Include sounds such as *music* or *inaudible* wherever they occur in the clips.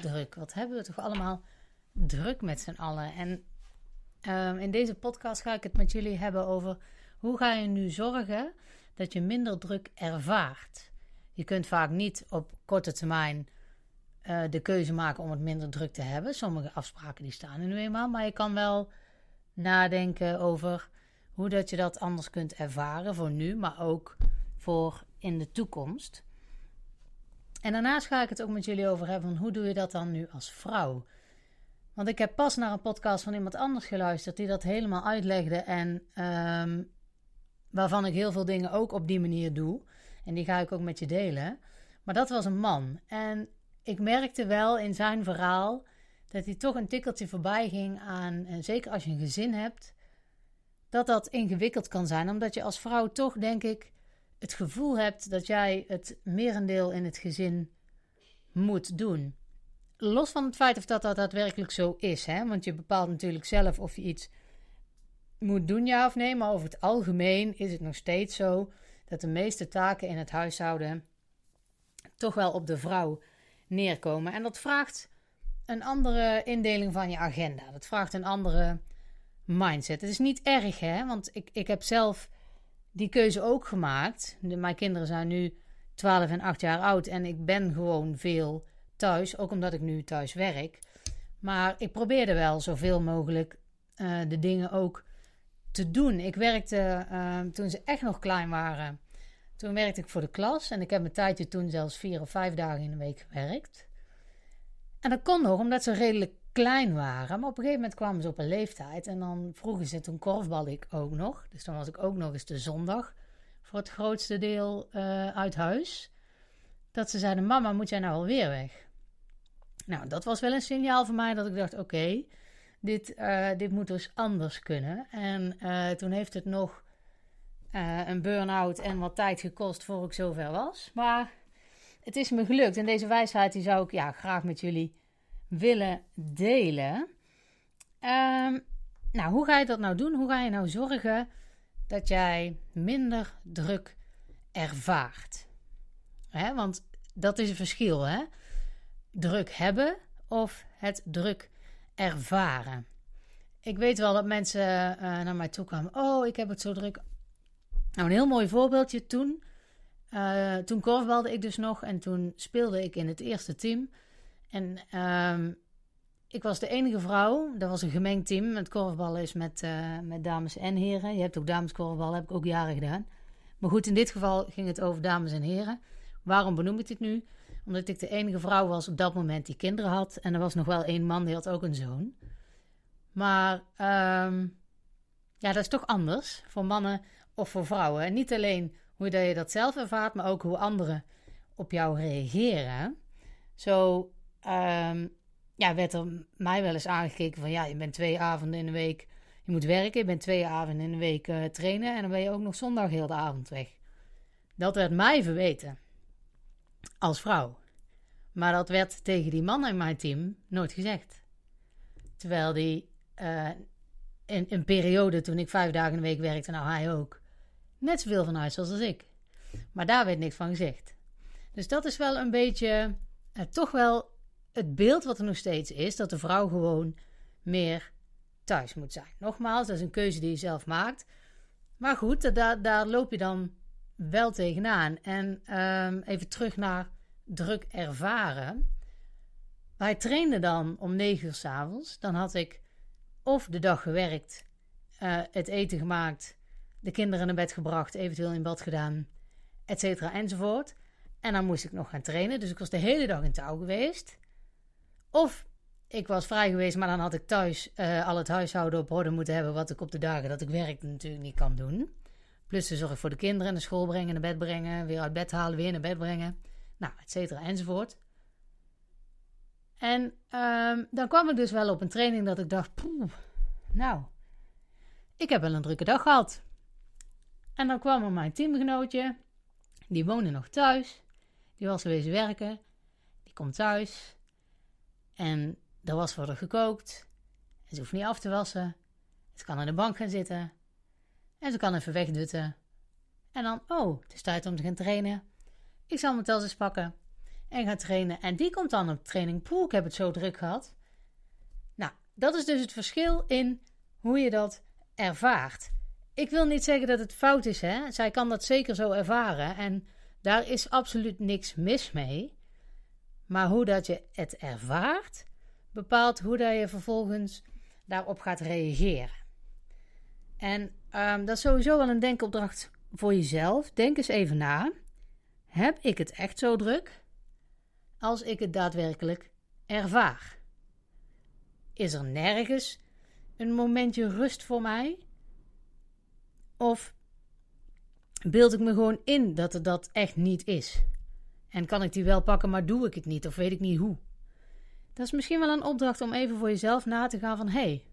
druk. Wat hebben we toch allemaal druk met z'n allen? En ehm, in deze podcast ga ik het met jullie hebben over hoe ga je nu zorgen dat je minder druk ervaart. Je kunt vaak niet op korte termijn uh, de keuze maken om het minder druk te hebben. Sommige afspraken die staan nu eenmaal, maar je kan wel nadenken over hoe dat je dat anders kunt ervaren voor nu, maar ook voor in de toekomst. En daarnaast ga ik het ook met jullie over hebben van hoe doe je dat dan nu als vrouw? Want ik heb pas naar een podcast van iemand anders geluisterd die dat helemaal uitlegde en um, waarvan ik heel veel dingen ook op die manier doe. En die ga ik ook met je delen. Maar dat was een man. En ik merkte wel in zijn verhaal dat hij toch een tikkeltje voorbij ging aan, en zeker als je een gezin hebt, dat dat ingewikkeld kan zijn. Omdat je als vrouw toch, denk ik, het gevoel hebt dat jij het merendeel in het gezin moet doen. Los van het feit of dat dat daadwerkelijk zo is, hè? want je bepaalt natuurlijk zelf of je iets moet doen, ja of nee. Maar over het algemeen is het nog steeds zo dat de meeste taken in het huishouden toch wel op de vrouw neerkomen. En dat vraagt een andere indeling van je agenda. Dat vraagt een andere mindset. Het is niet erg, hè? Want ik, ik heb zelf die keuze ook gemaakt. mijn kinderen zijn nu 12 en 8 jaar oud en ik ben gewoon veel thuis, ook omdat ik nu thuis werk. Maar ik probeerde wel zoveel mogelijk uh, de dingen ook te doen. Ik werkte uh, toen ze echt nog klein waren. Toen werkte ik voor de klas en ik heb een tijdje toen zelfs vier of vijf dagen in de week gewerkt. En dat kon nog omdat ze redelijk klein waren. Maar op een gegeven moment kwamen ze op een leeftijd. En dan vroegen ze, toen korfbalde ik ook nog. Dus dan was ik ook nog eens de zondag voor het grootste deel uh, uit huis. Dat ze zeiden, mama, moet jij nou alweer weg? Nou, dat was wel een signaal voor mij dat ik dacht, oké, dit, uh, dit moet dus anders kunnen. En uh, toen heeft het nog een burn-out en wat tijd gekost voor ik zover was. Maar het is me gelukt. En deze wijsheid die zou ik ja, graag met jullie willen delen. Um, nou, hoe ga je dat nou doen? Hoe ga je nou zorgen dat jij minder druk ervaart? Want dat is een verschil, hè? Druk hebben of het druk ervaren. Ik weet wel dat mensen uh, naar mij toe kwamen. Oh, ik heb het zo druk. Nou, een heel mooi voorbeeldje toen. Uh, toen korfbalde ik dus nog en toen speelde ik in het eerste team. En um, ik was de enige vrouw. Dat was een gemengd team. Het korfballen is met, uh, met dames en heren. Je hebt ook dameskorfbal, heb ik ook jaren gedaan. Maar goed, in dit geval ging het over dames en heren. Waarom benoem ik dit nu? Omdat ik de enige vrouw was op dat moment die kinderen had. En er was nog wel één man, die had ook een zoon. Maar um, ja, dat is toch anders voor mannen of voor vrouwen. En niet alleen hoe dat je dat zelf ervaart, maar ook hoe anderen op jou reageren. Zo um, ja, werd er mij wel eens aangekeken van ja, je bent twee avonden in de week, je moet werken, je bent twee avonden in de week uh, trainen en dan ben je ook nog zondag heel de avond weg. Dat werd mij verweten als vrouw. Maar dat werd tegen die man in mijn team nooit gezegd. Terwijl die uh, in een periode toen ik vijf dagen in de week werkte, nou hij ook, net zoveel van huis als ik. Maar daar werd niks van gezegd. Dus dat is wel een beetje uh, toch wel het beeld wat er nog steeds is, dat de vrouw gewoon meer thuis moet zijn. Nogmaals, dat is een keuze die je zelf maakt. Maar goed, daar, daar loop je dan wel tegenaan. En um, even terug naar druk ervaren. Wij trainden dan om 9 uur s'avonds. Dan had ik of de dag gewerkt, uh, het eten gemaakt, de kinderen naar bed gebracht, eventueel in bad gedaan, et cetera enzovoort. En dan moest ik nog gaan trainen. Dus ik was de hele dag in touw geweest. Of ik was vrij geweest, maar dan had ik thuis uh, al het huishouden op orde moeten hebben. Wat ik op de dagen dat ik werkte natuurlijk niet kan doen. Plus de zorg voor de kinderen, naar school brengen, naar bed brengen. Weer uit bed halen, weer naar bed brengen. Nou, et cetera enzovoort. En um, dan kwam ik dus wel op een training dat ik dacht: poeh, nou, ik heb wel een drukke dag gehad. En dan kwam er mijn teamgenootje, die woonde nog thuis. Die was wezen werken. Die komt thuis. En er was voor gekookt. En ze hoeft niet af te wassen. Ze kan aan de bank gaan zitten. En ze kan even wegdutten. En dan, oh, het is tijd om te gaan trainen. Ik zal mijn eens pakken. en gaat trainen. En die komt dan op training. Poeh, ik heb het zo druk gehad. Nou, dat is dus het verschil in hoe je dat ervaart. Ik wil niet zeggen dat het fout is, hè. Zij kan dat zeker zo ervaren. En daar is absoluut niks mis mee. Maar hoe dat je het ervaart, bepaalt hoe dat je vervolgens daarop gaat reageren. En um, dat is sowieso wel een denkopdracht voor jezelf. Denk eens even na. Heb ik het echt zo druk als ik het daadwerkelijk ervaar? Is er nergens een momentje rust voor mij? Of beeld ik me gewoon in dat het dat echt niet is? En kan ik die wel pakken, maar doe ik het niet of weet ik niet hoe? Dat is misschien wel een opdracht om even voor jezelf na te gaan van... hé, hey,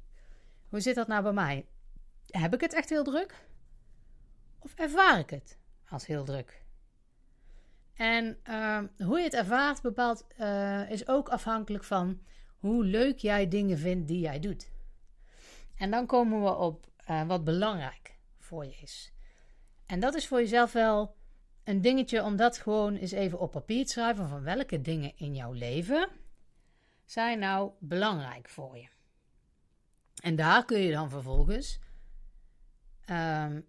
hoe zit dat nou bij mij? Heb ik het echt heel druk? Of ervaar ik het als heel druk? En uh, hoe je het ervaart bepaalt, uh, is ook afhankelijk van hoe leuk jij dingen vindt die jij doet. En dan komen we op uh, wat belangrijk voor je is. En dat is voor jezelf wel een dingetje om dat gewoon eens even op papier te schrijven van welke dingen in jouw leven zijn nou belangrijk voor je. En daar kun je dan vervolgens um,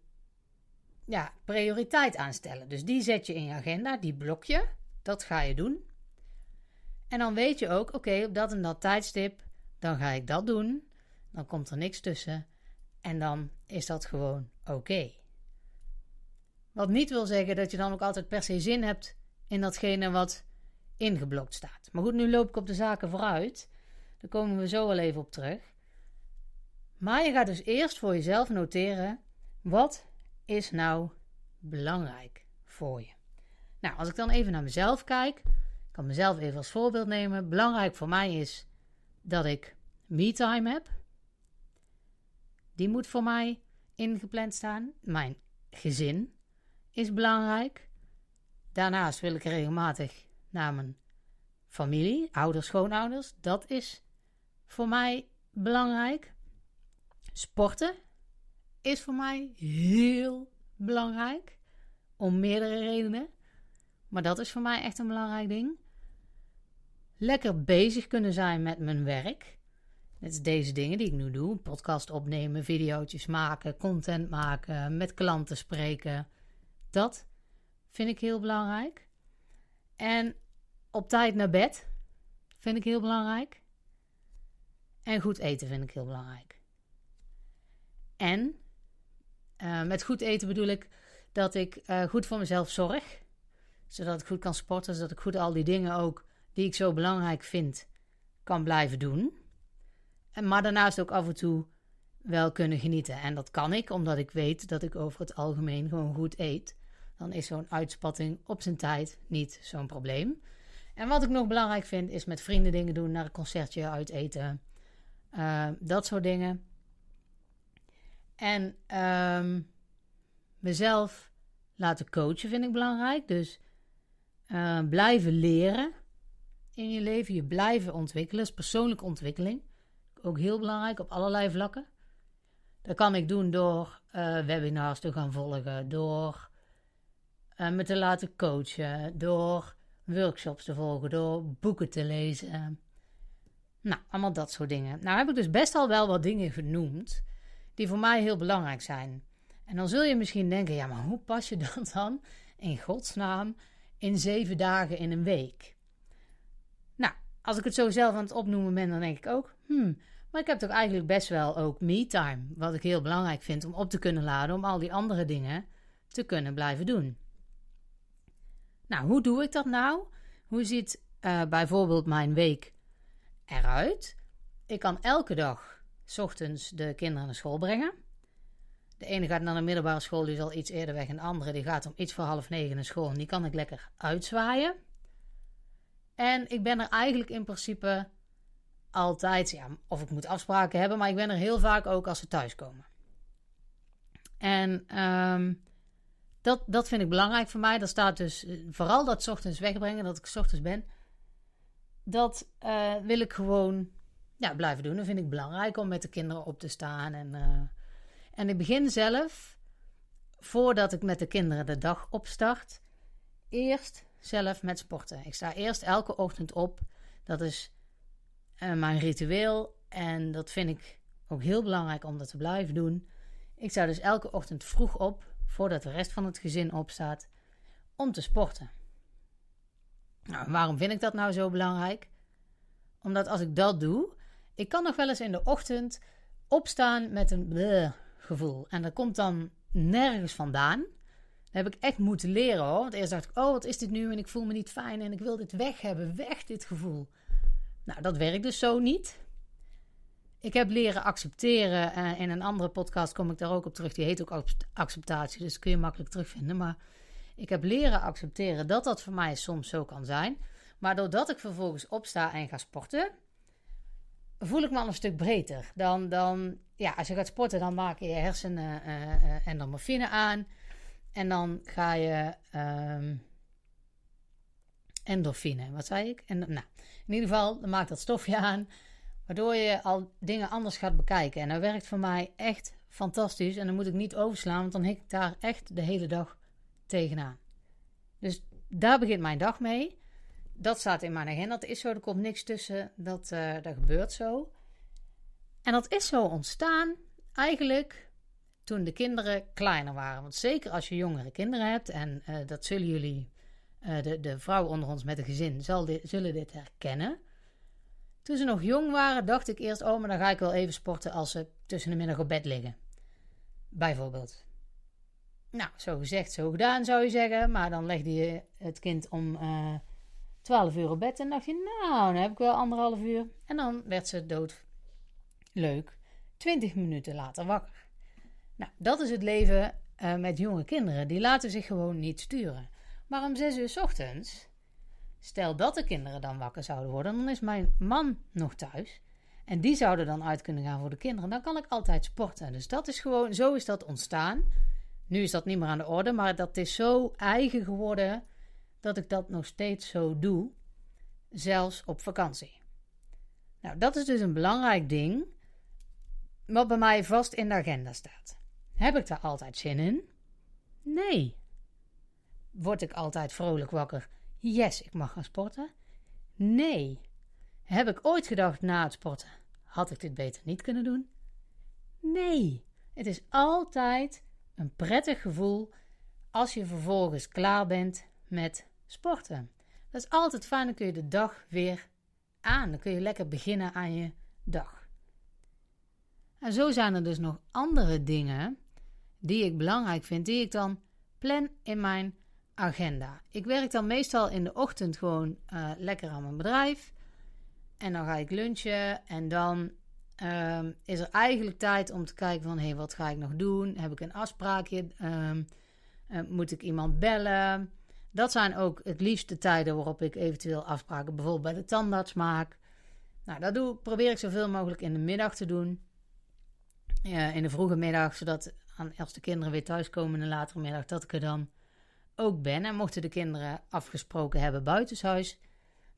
ja, prioriteit aanstellen. Dus die zet je in je agenda, die blok je, dat ga je doen. En dan weet je ook, oké, op dat en dat tijdstip, dan ga ik dat doen. Dan komt er niks tussen. En dan is dat gewoon oké. Wat niet wil zeggen dat je dan ook altijd per se zin hebt in datgene wat ingeblokt staat. Maar goed, nu loop ik op de zaken vooruit. Daar komen we zo wel even op terug. Maar je gaat dus eerst voor jezelf noteren: wat is nou belangrijk voor je? Nou, als ik dan even naar mezelf kijk, ik kan mezelf even als voorbeeld nemen. Belangrijk voor mij is dat ik me-time heb. Die moet voor mij ingepland staan. Mijn gezin is belangrijk. Daarnaast wil ik regelmatig naar mijn familie, ouders, schoonouders. Dat is voor mij belangrijk. Sporten is voor mij heel belangrijk. Om meerdere redenen. Maar dat is voor mij echt een belangrijk ding. Lekker bezig kunnen zijn met mijn werk. Net als deze dingen die ik nu doe: podcast opnemen, video's maken, content maken, met klanten spreken. Dat vind ik heel belangrijk. En op tijd naar bed vind ik heel belangrijk. En goed eten vind ik heel belangrijk. En uh, met goed eten bedoel ik dat ik uh, goed voor mezelf zorg. Zodat ik goed kan sporten, zodat ik goed al die dingen ook die ik zo belangrijk vind, kan blijven doen. En, maar daarnaast ook af en toe wel kunnen genieten. En dat kan ik omdat ik weet dat ik over het algemeen gewoon goed eet. Dan is zo'n uitspatting op zijn tijd niet zo'n probleem. En wat ik nog belangrijk vind, is met vrienden dingen doen, naar een concertje uit eten. Uh, dat soort dingen. En um, mezelf laten coachen vind ik belangrijk. Dus uh, blijven leren in je leven, je blijven ontwikkelen. is persoonlijke ontwikkeling. Ook heel belangrijk op allerlei vlakken. Dat kan ik doen door uh, webinars te gaan volgen, door uh, me te laten coachen, door workshops te volgen, door boeken te lezen. Nou, allemaal dat soort dingen. Nou heb ik dus best al wel wat dingen genoemd die voor mij heel belangrijk zijn. En dan zul je misschien denken, ja, maar hoe pas je *laughs* dat dan in godsnaam in zeven dagen in een week? Nou, als ik het zo zelf aan het opnoemen ben, dan denk ik ook, hmm, maar ik heb toch eigenlijk best wel ook me-time, wat ik heel belangrijk vind om op te kunnen laden, om al die andere dingen te kunnen blijven doen. Nou, hoe doe ik dat nou? Hoe ziet uh, bijvoorbeeld mijn week eruit? Ik kan elke dag s ochtends de kinderen naar school brengen. De ene gaat naar de middelbare school, die is al iets eerder weg. En de andere die gaat om iets voor half negen naar school. En die kan ik lekker uitzwaaien. En ik ben er eigenlijk in principe altijd, ja, of ik moet afspraken hebben, maar ik ben er heel vaak ook als ze thuiskomen. En um, dat, dat vind ik belangrijk voor mij. Dat staat dus eh, vooral dat ochtends wegbrengen, dat ik ochtends ben. Dat uh, wil ik gewoon ja, blijven doen. Dat vind ik belangrijk om met de kinderen op te staan. En, uh, en ik begin zelf, voordat ik met de kinderen de dag opstart, eerst zelf met sporten. Ik sta eerst elke ochtend op. Dat is uh, mijn ritueel. En dat vind ik ook heel belangrijk om dat te blijven doen. Ik sta dus elke ochtend vroeg op, voordat de rest van het gezin opstaat, om te sporten. Nou, waarom vind ik dat nou zo belangrijk? Omdat als ik dat doe, ik kan nog wel eens in de ochtend opstaan met een bleh gevoel. En dat komt dan nergens vandaan. Dat heb ik echt moeten leren hoor. Want eerst dacht ik, oh wat is dit nu? En ik voel me niet fijn en ik wil dit weg hebben. Weg dit gevoel. Nou, dat werkt dus zo niet. Ik heb leren accepteren. Uh, in een andere podcast kom ik daar ook op terug. Die heet ook acceptatie. Dus kun je makkelijk terugvinden. Maar ik heb leren accepteren dat dat voor mij soms zo kan zijn. Maar doordat ik vervolgens opsta en ga sporten, voel ik me al een stuk breder. Dan, dan ja, als je gaat sporten, dan maak je je hersenen uh, uh, endorfine aan. En dan ga je um, endorfine, wat zei ik? En, nou, in ieder geval, dan maakt dat stofje aan. Waardoor je al dingen anders gaat bekijken. En dat werkt voor mij echt fantastisch. En dan moet ik niet overslaan, want dan hik ik daar echt de hele dag tegenaan. Dus daar begint mijn dag mee. Dat staat in mijn agenda. Dat is zo, er komt niks tussen. Dat, uh, dat gebeurt zo. En dat is zo ontstaan eigenlijk toen de kinderen kleiner waren. Want zeker als je jongere kinderen hebt, en uh, dat zullen jullie, uh, de, vrouw onder ons met een gezin, zal zullen dit herkennen. Toen ze nog jong waren, dacht ik eerst: oh, maar dan ga ik wel even sporten als ze tussen de middag op bed liggen. Bijvoorbeeld. Nou, zo gezegd, zo gedaan zou je zeggen. Maar dan legde je het kind om uh, eh, 12 uur op bed en dacht je: nou, dan heb ik wel anderhalf uur. En dan werd ze dood leuk. 20 minuten later wakker. Nou, dat is het leven uh, met jonge kinderen. Die laten zich gewoon niet sturen. Maar om 6 uur ochtends Stel dat de kinderen dan wakker zouden worden, dan is mijn man nog thuis. En die zouden dan uit kunnen gaan voor de kinderen. Dan kan ik altijd sporten. Dus dat is gewoon, zo is dat ontstaan. Nu is dat niet meer aan de orde, maar dat is zo eigen geworden dat ik dat nog steeds zo doe. Zelfs op vakantie. Nou, dat is dus een belangrijk ding. Wat bij mij vast in de agenda staat. Heb ik daar altijd zin in? Nee. Word ik altijd vrolijk wakker? Yes, ik mag gaan sporten. Nee. Heb ik ooit gedacht na het sporten, had ik dit beter niet kunnen doen? Nee. Het is altijd een prettig gevoel als je vervolgens klaar bent met sporten. Dat is altijd fijn, dan kun je de dag weer aan. Dan kun je lekker beginnen aan je dag. En zo zijn er dus nog andere dingen die ik belangrijk vind, die ik dan plan in mijn agenda. Ik werk dan meestal in de ochtend gewoon uh, lekker aan mijn bedrijf. En dan ga ik lunchen. En dan um, is er eigenlijk tijd om te kijken van... hé, wat ga ik nog doen? Heb ik een afspraakje? Um, uh, moet ik iemand bellen? Dat zijn ook het liefste tijden waarop ik eventueel afspraken... bijvoorbeeld bij de tandarts maak. Nou, dat doe, probeer ik zoveel mogelijk in de middag te doen. In de vroege middag, zodat als de kinderen weer thuiskomen in de latere middag... dat ik er dan ook ben. En mochten de kinderen afgesproken hebben buitenshuis,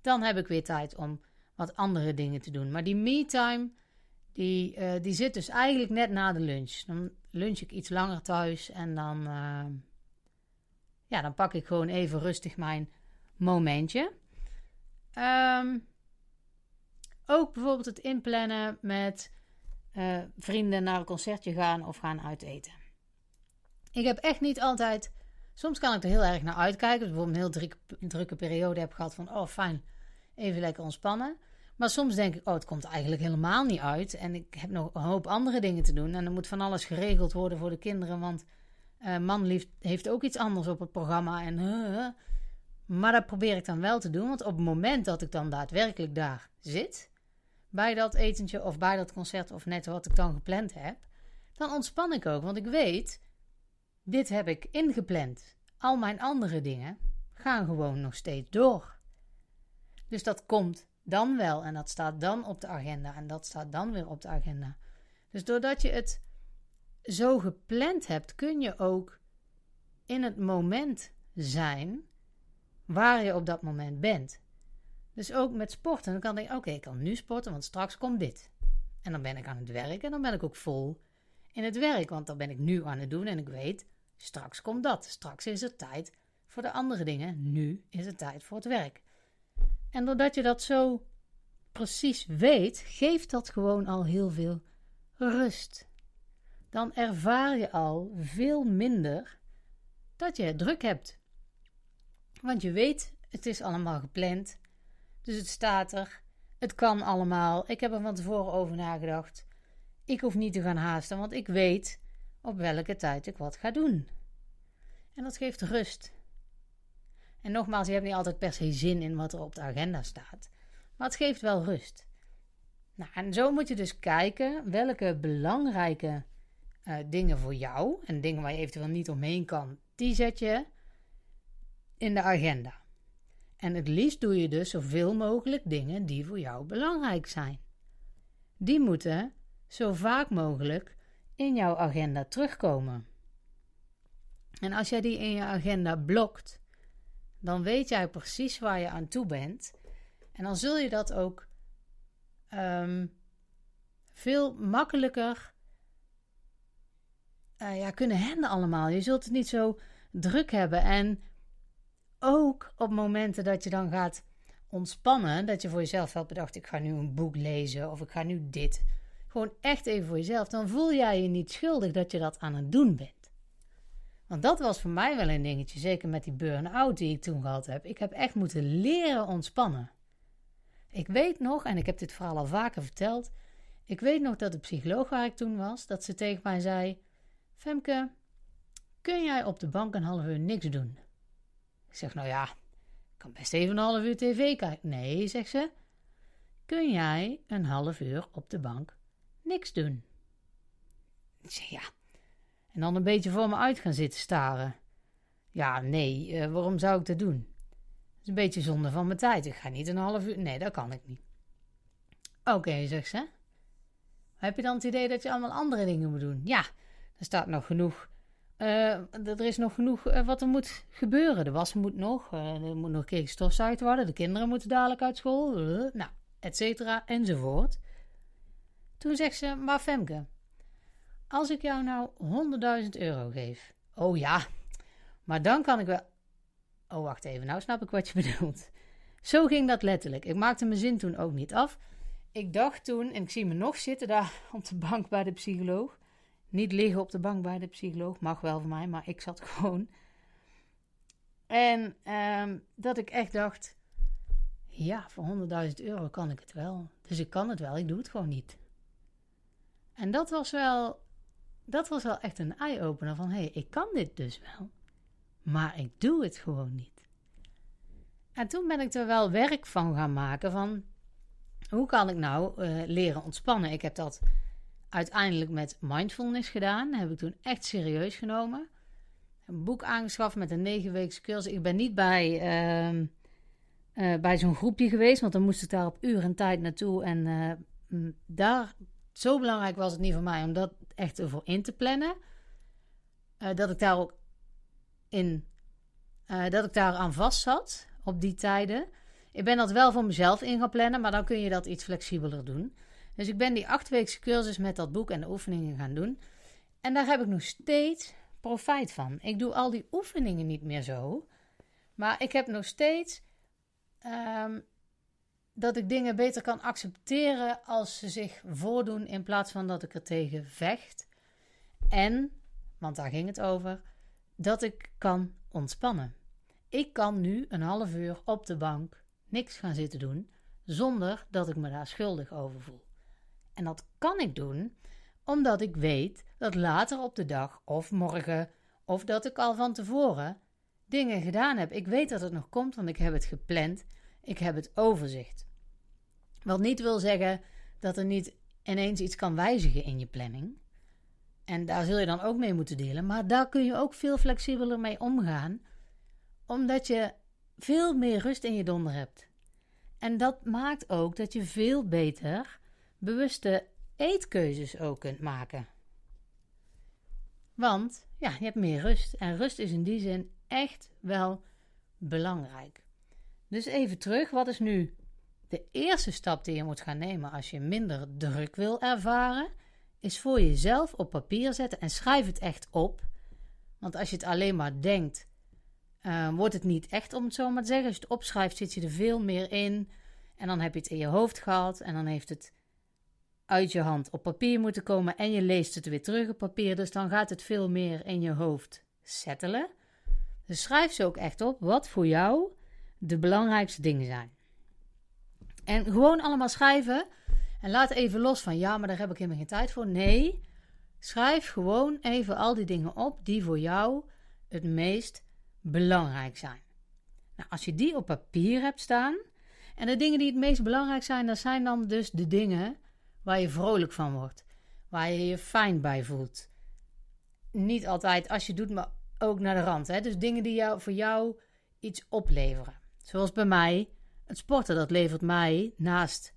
dan heb ik weer tijd om wat andere dingen te doen. Maar die me-time, die, uh, die zit dus eigenlijk net na de lunch. Dan lunch ik iets langer thuis en dan, uh, ja, dan pak ik gewoon even rustig mijn momentje. Um, ook bijvoorbeeld het inplannen met uh, vrienden naar een concertje gaan of gaan uiteten. Ik heb echt niet altijd Soms kan ik er heel erg naar uitkijken. Als ik bijvoorbeeld een heel drukke periode heb gehad van... oh, fijn, even lekker ontspannen. Maar soms denk ik, oh, het komt eigenlijk helemaal niet uit. En ik heb nog een hoop andere dingen te doen. En er moet van alles geregeld worden voor de kinderen. Want uh, man heeft ook iets anders op het programma. En, maar dat probeer ik dan wel te doen. Want op het moment dat ik dan daadwerkelijk daar zit... bij dat etentje of bij dat concert of net wat ik dan gepland heb... dan ontspan ik ook. Want ik weet dit heb ik ingepland. Al mijn andere dingen gaan gewoon nog steeds door. Dus dat komt dan wel en dat staat dan op de agenda en dat staat dan weer op de agenda. Dus doordat je het zo gepland hebt, kun je ook in het moment zijn waar je op dat moment bent. Dus ook met sporten. Dan kan ik, oké, ik kan nu sporten, want straks komt dit. En dan ben ik aan het werk en dan ben ik ook vol in het werk, want dat ben ik nu aan het doen en ik weet, straks komt dat. Straks is het tijd voor de andere dingen. Nu is het tijd voor het werk. En doordat je dat zo precies weet, geeft dat gewoon al heel veel rust. Dan ervaar je al veel minder dat je het druk hebt. Want je weet, het is allemaal gepland. Dus het staat er. Het kan allemaal. Ik heb er van tevoren over nagedacht. Ik hoef niet te gaan haasten, want ik weet op welke tijd ik wat ga doen. En dat geeft rust. En nogmaals, je hebt niet altijd per se zin in wat er op de agenda staat. Maar het geeft wel rust. Nou, en zo moet je dus kijken welke belangrijke uh, dingen voor jou en dingen waar je eventueel niet omheen kan, die zet je in de agenda. En het liefst doe je dus zoveel mogelijk dingen die voor jou belangrijk zijn. Die moeten zo vaak mogelijk in jouw agenda terugkomen. En als jij die in je agenda blokt, dan weet jij precies waar je aan toe bent. En dan zul je dat ook um, veel makkelijker uh, ja, kunnen handelen allemaal. Je zult het niet zo druk hebben. En ook op momenten dat je dan gaat ontspannen, dat je voor jezelf wel bedacht: ik ga nu een boek lezen of ik ga nu dit. Gewoon echt even voor jezelf. Dan voel jij je niet schuldig dat je dat aan het doen bent. Want dat was voor mij wel een dingetje, zeker met die burn-out die ik toen gehad heb. Ik heb echt moeten leren ontspannen. Ik weet nog, en ik heb dit verhaal al vaker verteld. Ik weet nog dat de psycholoog waar ik toen was, dat ze tegen mij zei: Femke, kun jij op de bank een half uur niks doen? Ik zeg: Nou ja, ik kan best even een half uur tv kijken. Nee, zegt ze. Kun jij een half uur op de bank niks doen? Ik zeg: Ja. En dan een beetje voor me uit gaan zitten staren. Ja, nee, uh, waarom zou ik dat doen? is een beetje zonde van mijn tijd. Ik ga niet een half uur. Nee, dat kan ik niet. Oké, zegt ze. Heb je dan het idee dat je allemaal andere dingen moet doen? Ja, er staat nog genoeg. Uh, er is nog genoeg uh, wat er moet gebeuren. De was moet nog. Uh, er moet nog een keer gestofzuigd worden. De kinderen moeten dadelijk uit school. nou, et cetera, enzovoort. Toen zegt ze, maar Femke, als ik jou nou 100.000 euro geef. Oh ja, maar dan kan ik wel Oh, wacht even. Nou snap ik wat je *laughs* bedoelt. Zo ging dat letterlijk. Ik maakte mijn zin toen ook niet af. Ik dacht toen, en ik zie me nog zitten daar *laughs* op de bank bij de psycholoog. Niet liggen op de bank bij de psycholoog, mag wel voor mij, maar ik zat *laughs* gewoon. En ehm, dat ik echt dacht: ja, voor 100.000 euro kan ik het wel. Dus ik kan het wel, ik doe het gewoon niet. En dat was wel, dat was wel echt een eye-opener van: hé, hey, ik kan dit dus wel. Maar ik doe het gewoon niet. En toen ben ik er wel werk van gaan maken van hoe kan ik nou uh, leren ontspannen. Ik heb dat uiteindelijk met mindfulness gedaan. Heb ik toen echt serieus genomen. Een boek aangeschaft met een negenweekse cursus. Ik ben niet bij, uh, uh, bij zo'n groepje geweest, want dan moest ik daar op uren en tijd naartoe. En uh, daar, zo belangrijk was het niet voor mij om dat echt ervoor in te plannen. dat ik daar ook in uh, dat ik daar aan vast zat op die tijden. Ik ben dat wel voor mezelf in gaan plannen, maar dan kun je dat iets flexibeler doen. Dus ik ben die achtweekse cursus met dat boek en de oefeningen gaan doen. En daar heb ik nog steeds profijt van. Ik doe al die oefeningen niet meer zo. Maar ik heb nog steeds um, dat ik dingen beter kan accepteren als ze zich voordoen in plaats van dat ik er tegen vecht. En, want daar ging het over, dat ik kan ontspannen. Ik kan nu een half uur op de bank niks gaan zitten doen zonder dat ik me daar schuldig over voel. En dat kan ik doen omdat ik weet dat later op de dag of morgen of dat ik al van tevoren dingen gedaan heb. Ik weet dat het nog komt, want ik heb het gepland. Ik heb het overzicht. Wat niet wil zeggen dat er niet ineens iets kan wijzigen in je planning. En daar zul je dan ook mee moeten delen. Maar daar kun je ook veel flexibeler mee omgaan. Omdat je veel meer rust in je donder hebt. En dat maakt ook dat je veel beter bewuste eetkeuzes ook kunt maken. Want ja, je hebt meer rust. En rust is in die zin echt wel belangrijk. Dus even terug, wat is nu de eerste stap die je moet gaan nemen als je minder druk wil ervaren? is voor jezelf op papier zetten en schrijf het echt op. Want als je het alleen maar denkt, uh, wordt het niet echt, om het zo maar te zeggen. Als je het opschrijft, zit je er veel meer in. En dan heb je het in je hoofd gehad. En dan heeft het uit je hand op papier moeten komen. En je leest het weer terug op papier. Dus dan gaat het veel meer in je hoofd settelen. Dus schrijf ze ook echt op wat voor jou de belangrijkste dingen zijn. En gewoon allemaal schrijven. En laat even los van ja, maar daar heb ik helemaal geen tijd voor. Nee, schrijf gewoon even al die dingen op die voor jou het meest belangrijk zijn. Nou, als je die op papier hebt staan. En de dingen die het meest belangrijk zijn, dat zijn dan dus de dingen waar je vrolijk van wordt. Waar je je fijn bij voelt. Niet altijd als je doet, maar ook naar de rand. Hè? Dus dingen die jou, voor jou iets opleveren. Zoals bij mij, het sporten, dat levert mij naast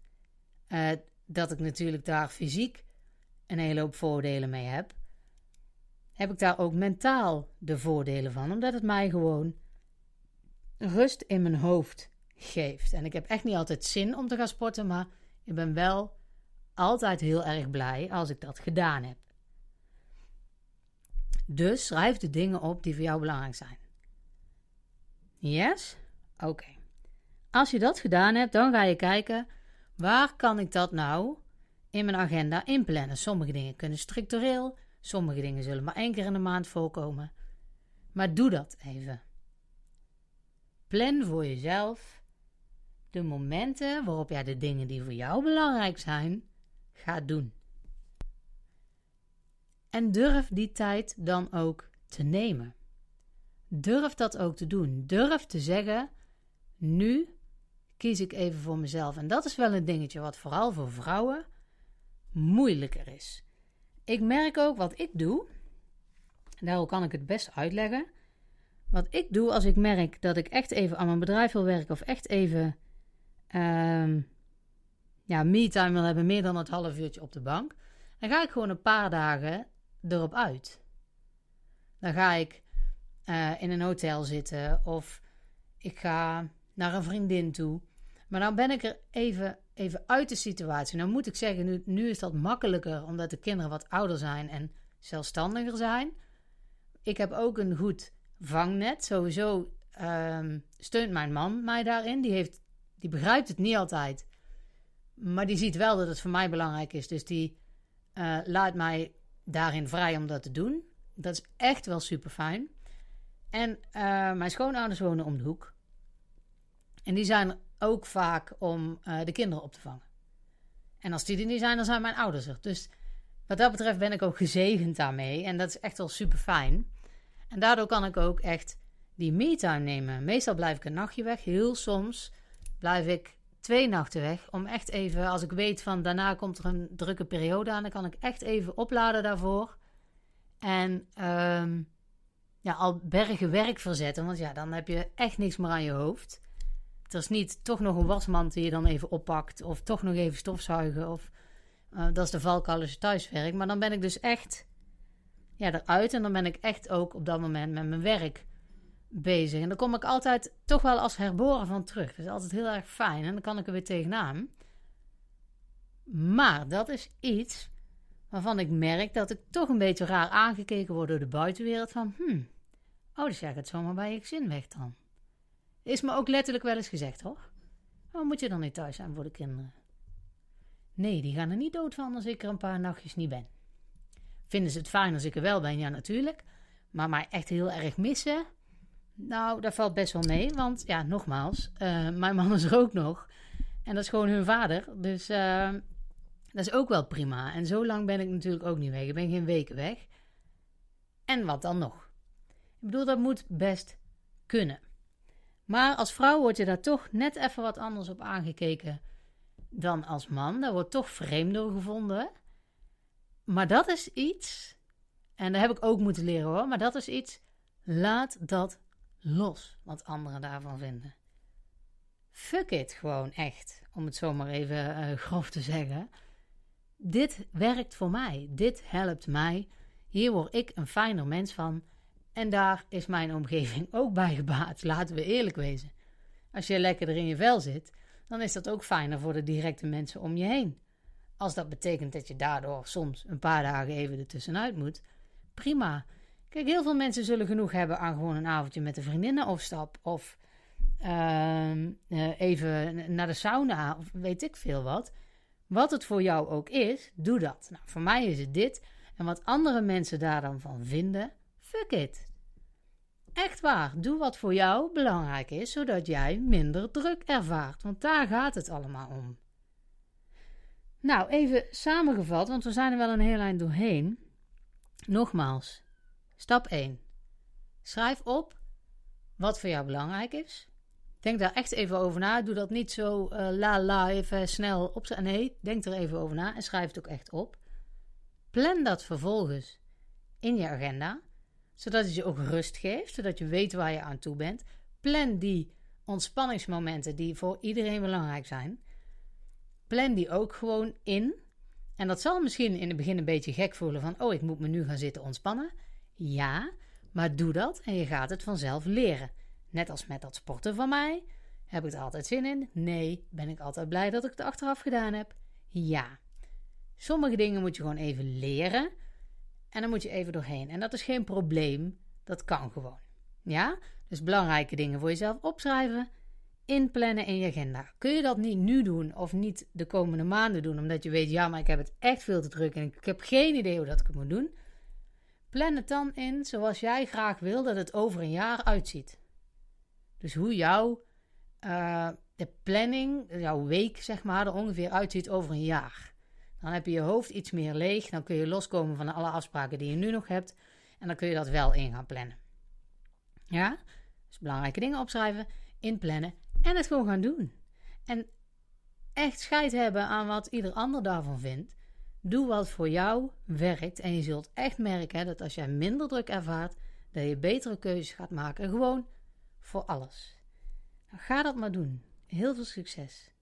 uh, dat ik natuurlijk daar fysiek een hele hoop voordelen mee heb, heb ik daar ook mentaal de voordelen van, omdat het mij gewoon rust in mijn hoofd geeft. En ik heb echt niet altijd zin om te gaan sporten, maar ik ben wel altijd heel erg blij als ik dat gedaan heb. Dus schrijf de dingen op die voor jou belangrijk zijn. Yes? Oké. Als je dat gedaan hebt, dan ga je kijken waar kan ik dat nou in mijn agenda inplannen. Sommige dingen kunnen structureel, sommige dingen zullen maar één keer in de maand voorkomen. Maar doe dat even. Plan voor jezelf de momenten waarop jij de dingen die voor jou belangrijk zijn, gaat doen. En durf die tijd dan ook te nemen. Durf dat ook te doen. Durf te zeggen: nu kies ik even voor mezelf. En dat is wel een dingetje wat vooral voor vrouwen moeilijker is. Ik merk ook wat ik doe. Daarom kan ik het best uitleggen. Wat ik doe als ik merk dat ik echt even aan mijn bedrijf wil werken of echt even um, ja, me-time wil hebben, meer dan het half uurtje op de bank, dan ga ik gewoon een paar dagen erop uit. Dan ga ik uh, in een hotel zitten of ik ga naar een vriendin toe. Maar dan ben ik er even, even uit de situatie. Nou moet ik zeggen, nu, nu is dat makkelijker omdat de kinderen wat ouder zijn en zelfstandiger zijn. Ik heb ook een goed vangnet. Sowieso um, steunt mijn man mij daarin. Die, heeft, die begrijpt het niet altijd. Maar die ziet wel dat het voor mij belangrijk is. Dus die uh, laat mij daarin vrij om dat te doen. Dat is echt wel super fijn. En uh, mijn schoonouders wonen om de hoek. En die zijn ook vaak om uh, de kinderen op te vangen. En als die er niet zijn, dan zijn mijn ouders er. Dus wat dat betreft ben ik ook gezegend daarmee. En dat is echt wel super fijn. En daardoor kan ik ook echt die me-time nemen. Meestal blijf ik een nachtje weg. Heel soms blijf ik twee nachten weg. Om echt even, als ik weet van daarna komt er een drukke periode aan, dan kan ik echt even opladen daarvoor. En um, ja, al bergen werk verzetten. Want ja, dan heb je echt niks meer aan je hoofd. Er is niet toch nog een wasmand die je dan even oppakt. Of toch nog even stofzuigen. Of uh, dat is de valkuil als je thuiswerk. Maar dan ben ik dus echt ja, eruit. En dan ben ik echt ook op dat moment met mijn werk bezig. En dan kom ik altijd toch wel als herboren van terug. Dat is altijd heel erg fijn. En dan kan ik er weer tegenaan. Maar dat is iets waarvan ik merk dat ik toch een beetje raar aangekeken word door de buitenwereld. Van, hmm, oh, dus jij gaat zomaar bij je gezin weg dan. Is me ook letterlijk wel eens gezegd, hoor. Waarom moet je dan niet thuis zijn voor de kinderen? Nee, die gaan er niet dood van als ik er een paar nachtjes niet ben. Vinden ze het fijn als ik er wel ben? Ja, natuurlijk. Maar mij echt heel erg missen? Nou, dat valt best wel mee. Want ja, nogmaals, uh, mijn man is er ook nog. En dat is gewoon hun vader. Dus uh, dat is ook wel prima. En zo lang ben ik natuurlijk ook niet weg. Ik ben geen weken weg. En wat dan nog? Ik bedoel, dat moet best kunnen. Maar als vrouw word je daar toch net even wat anders op aangekeken dan als man. Daar wordt toch vreemd door gevonden. Maar dat is iets, en dat heb ik ook moeten leren hoor, maar dat is iets, laat dat los wat anderen daarvan vinden. Fuck it gewoon echt, om het zo maar even uh, grof te zeggen. Dit werkt voor mij, dit helpt mij. Hier word ik een fijner mens van. En daar is mijn omgeving ook bij gebaat, laten we eerlijk wezen. Als je lekker er in je vel zit, dan is dat ook fijner voor de directe mensen om je heen. Als dat betekent dat je daardoor soms een paar dagen even ertussenuit moet, prima. Kijk, heel veel mensen zullen genoeg hebben aan gewoon een avondje met de vriendinnen of stap. Of ehm, eh, even naar de sauna of weet ik veel wat. Wat het voor jou ook is, doe dat. Nou, voor mij is het dit. En wat andere mensen daar dan van vinden, fuck it. Echt waar, doe wat voor jou belangrijk is, zodat jij minder druk ervaart. Want daar gaat het allemaal om. Nou, even samengevat, want we zijn er wel een heel eind doorheen. Nogmaals, stap 1. Schrijf op wat voor jou belangrijk is. Denk daar echt even over na. Doe dat niet zo uh, la la even snel op. Nee, denk er even over na en schrijf het ook echt op. Plan dat vervolgens in je agenda, zodat het je ook rust geeft, zodat je weet waar je aan toe bent. Plan die ontspanningsmomenten die voor iedereen belangrijk zijn. Plan die ook gewoon in. En dat zal misschien in het begin een beetje gek voelen van, oh, ik moet me nu gaan zitten ontspannen. Ja, maar doe dat en je gaat het vanzelf leren. Net als met dat sporten van mij. Heb ik er altijd zin in? Nee. Ben ik altijd blij dat ik het achteraf gedaan heb? Ja. Sommige dingen moet je gewoon even leren. En dan moet je even doorheen. En dat is geen probleem. Dat kan gewoon. Ja? Dus belangrijke dingen voor jezelf opschrijven. Inplannen in je agenda. Kun je dat niet nu doen of niet de komende maanden doen, omdat je weet, ja, maar ik heb het echt veel te druk en ik heb geen idee hoe dat ik het moet doen? Plan het dan in zoals jij graag wil dat het over een jaar uitziet. Dus hoe jouw uh, de planning, jouw week zeg maar, er ongeveer uitziet over een jaar. Dan heb je je hoofd iets meer leeg. Dan kun je loskomen van alle afspraken die je nu nog hebt. En dan kun je dat wel in gaan plannen. Ja? Dus belangrijke dingen opschrijven, inplannen en het gewoon gaan doen. En echt scheid hebben aan wat ieder ander daarvan vindt. Doe wat voor jou werkt. En je zult echt merken dat als jij minder druk ervaart, dat je betere keuzes gaat maken. Gewoon voor alles. Nou, ga dat maar doen. Heel veel succes.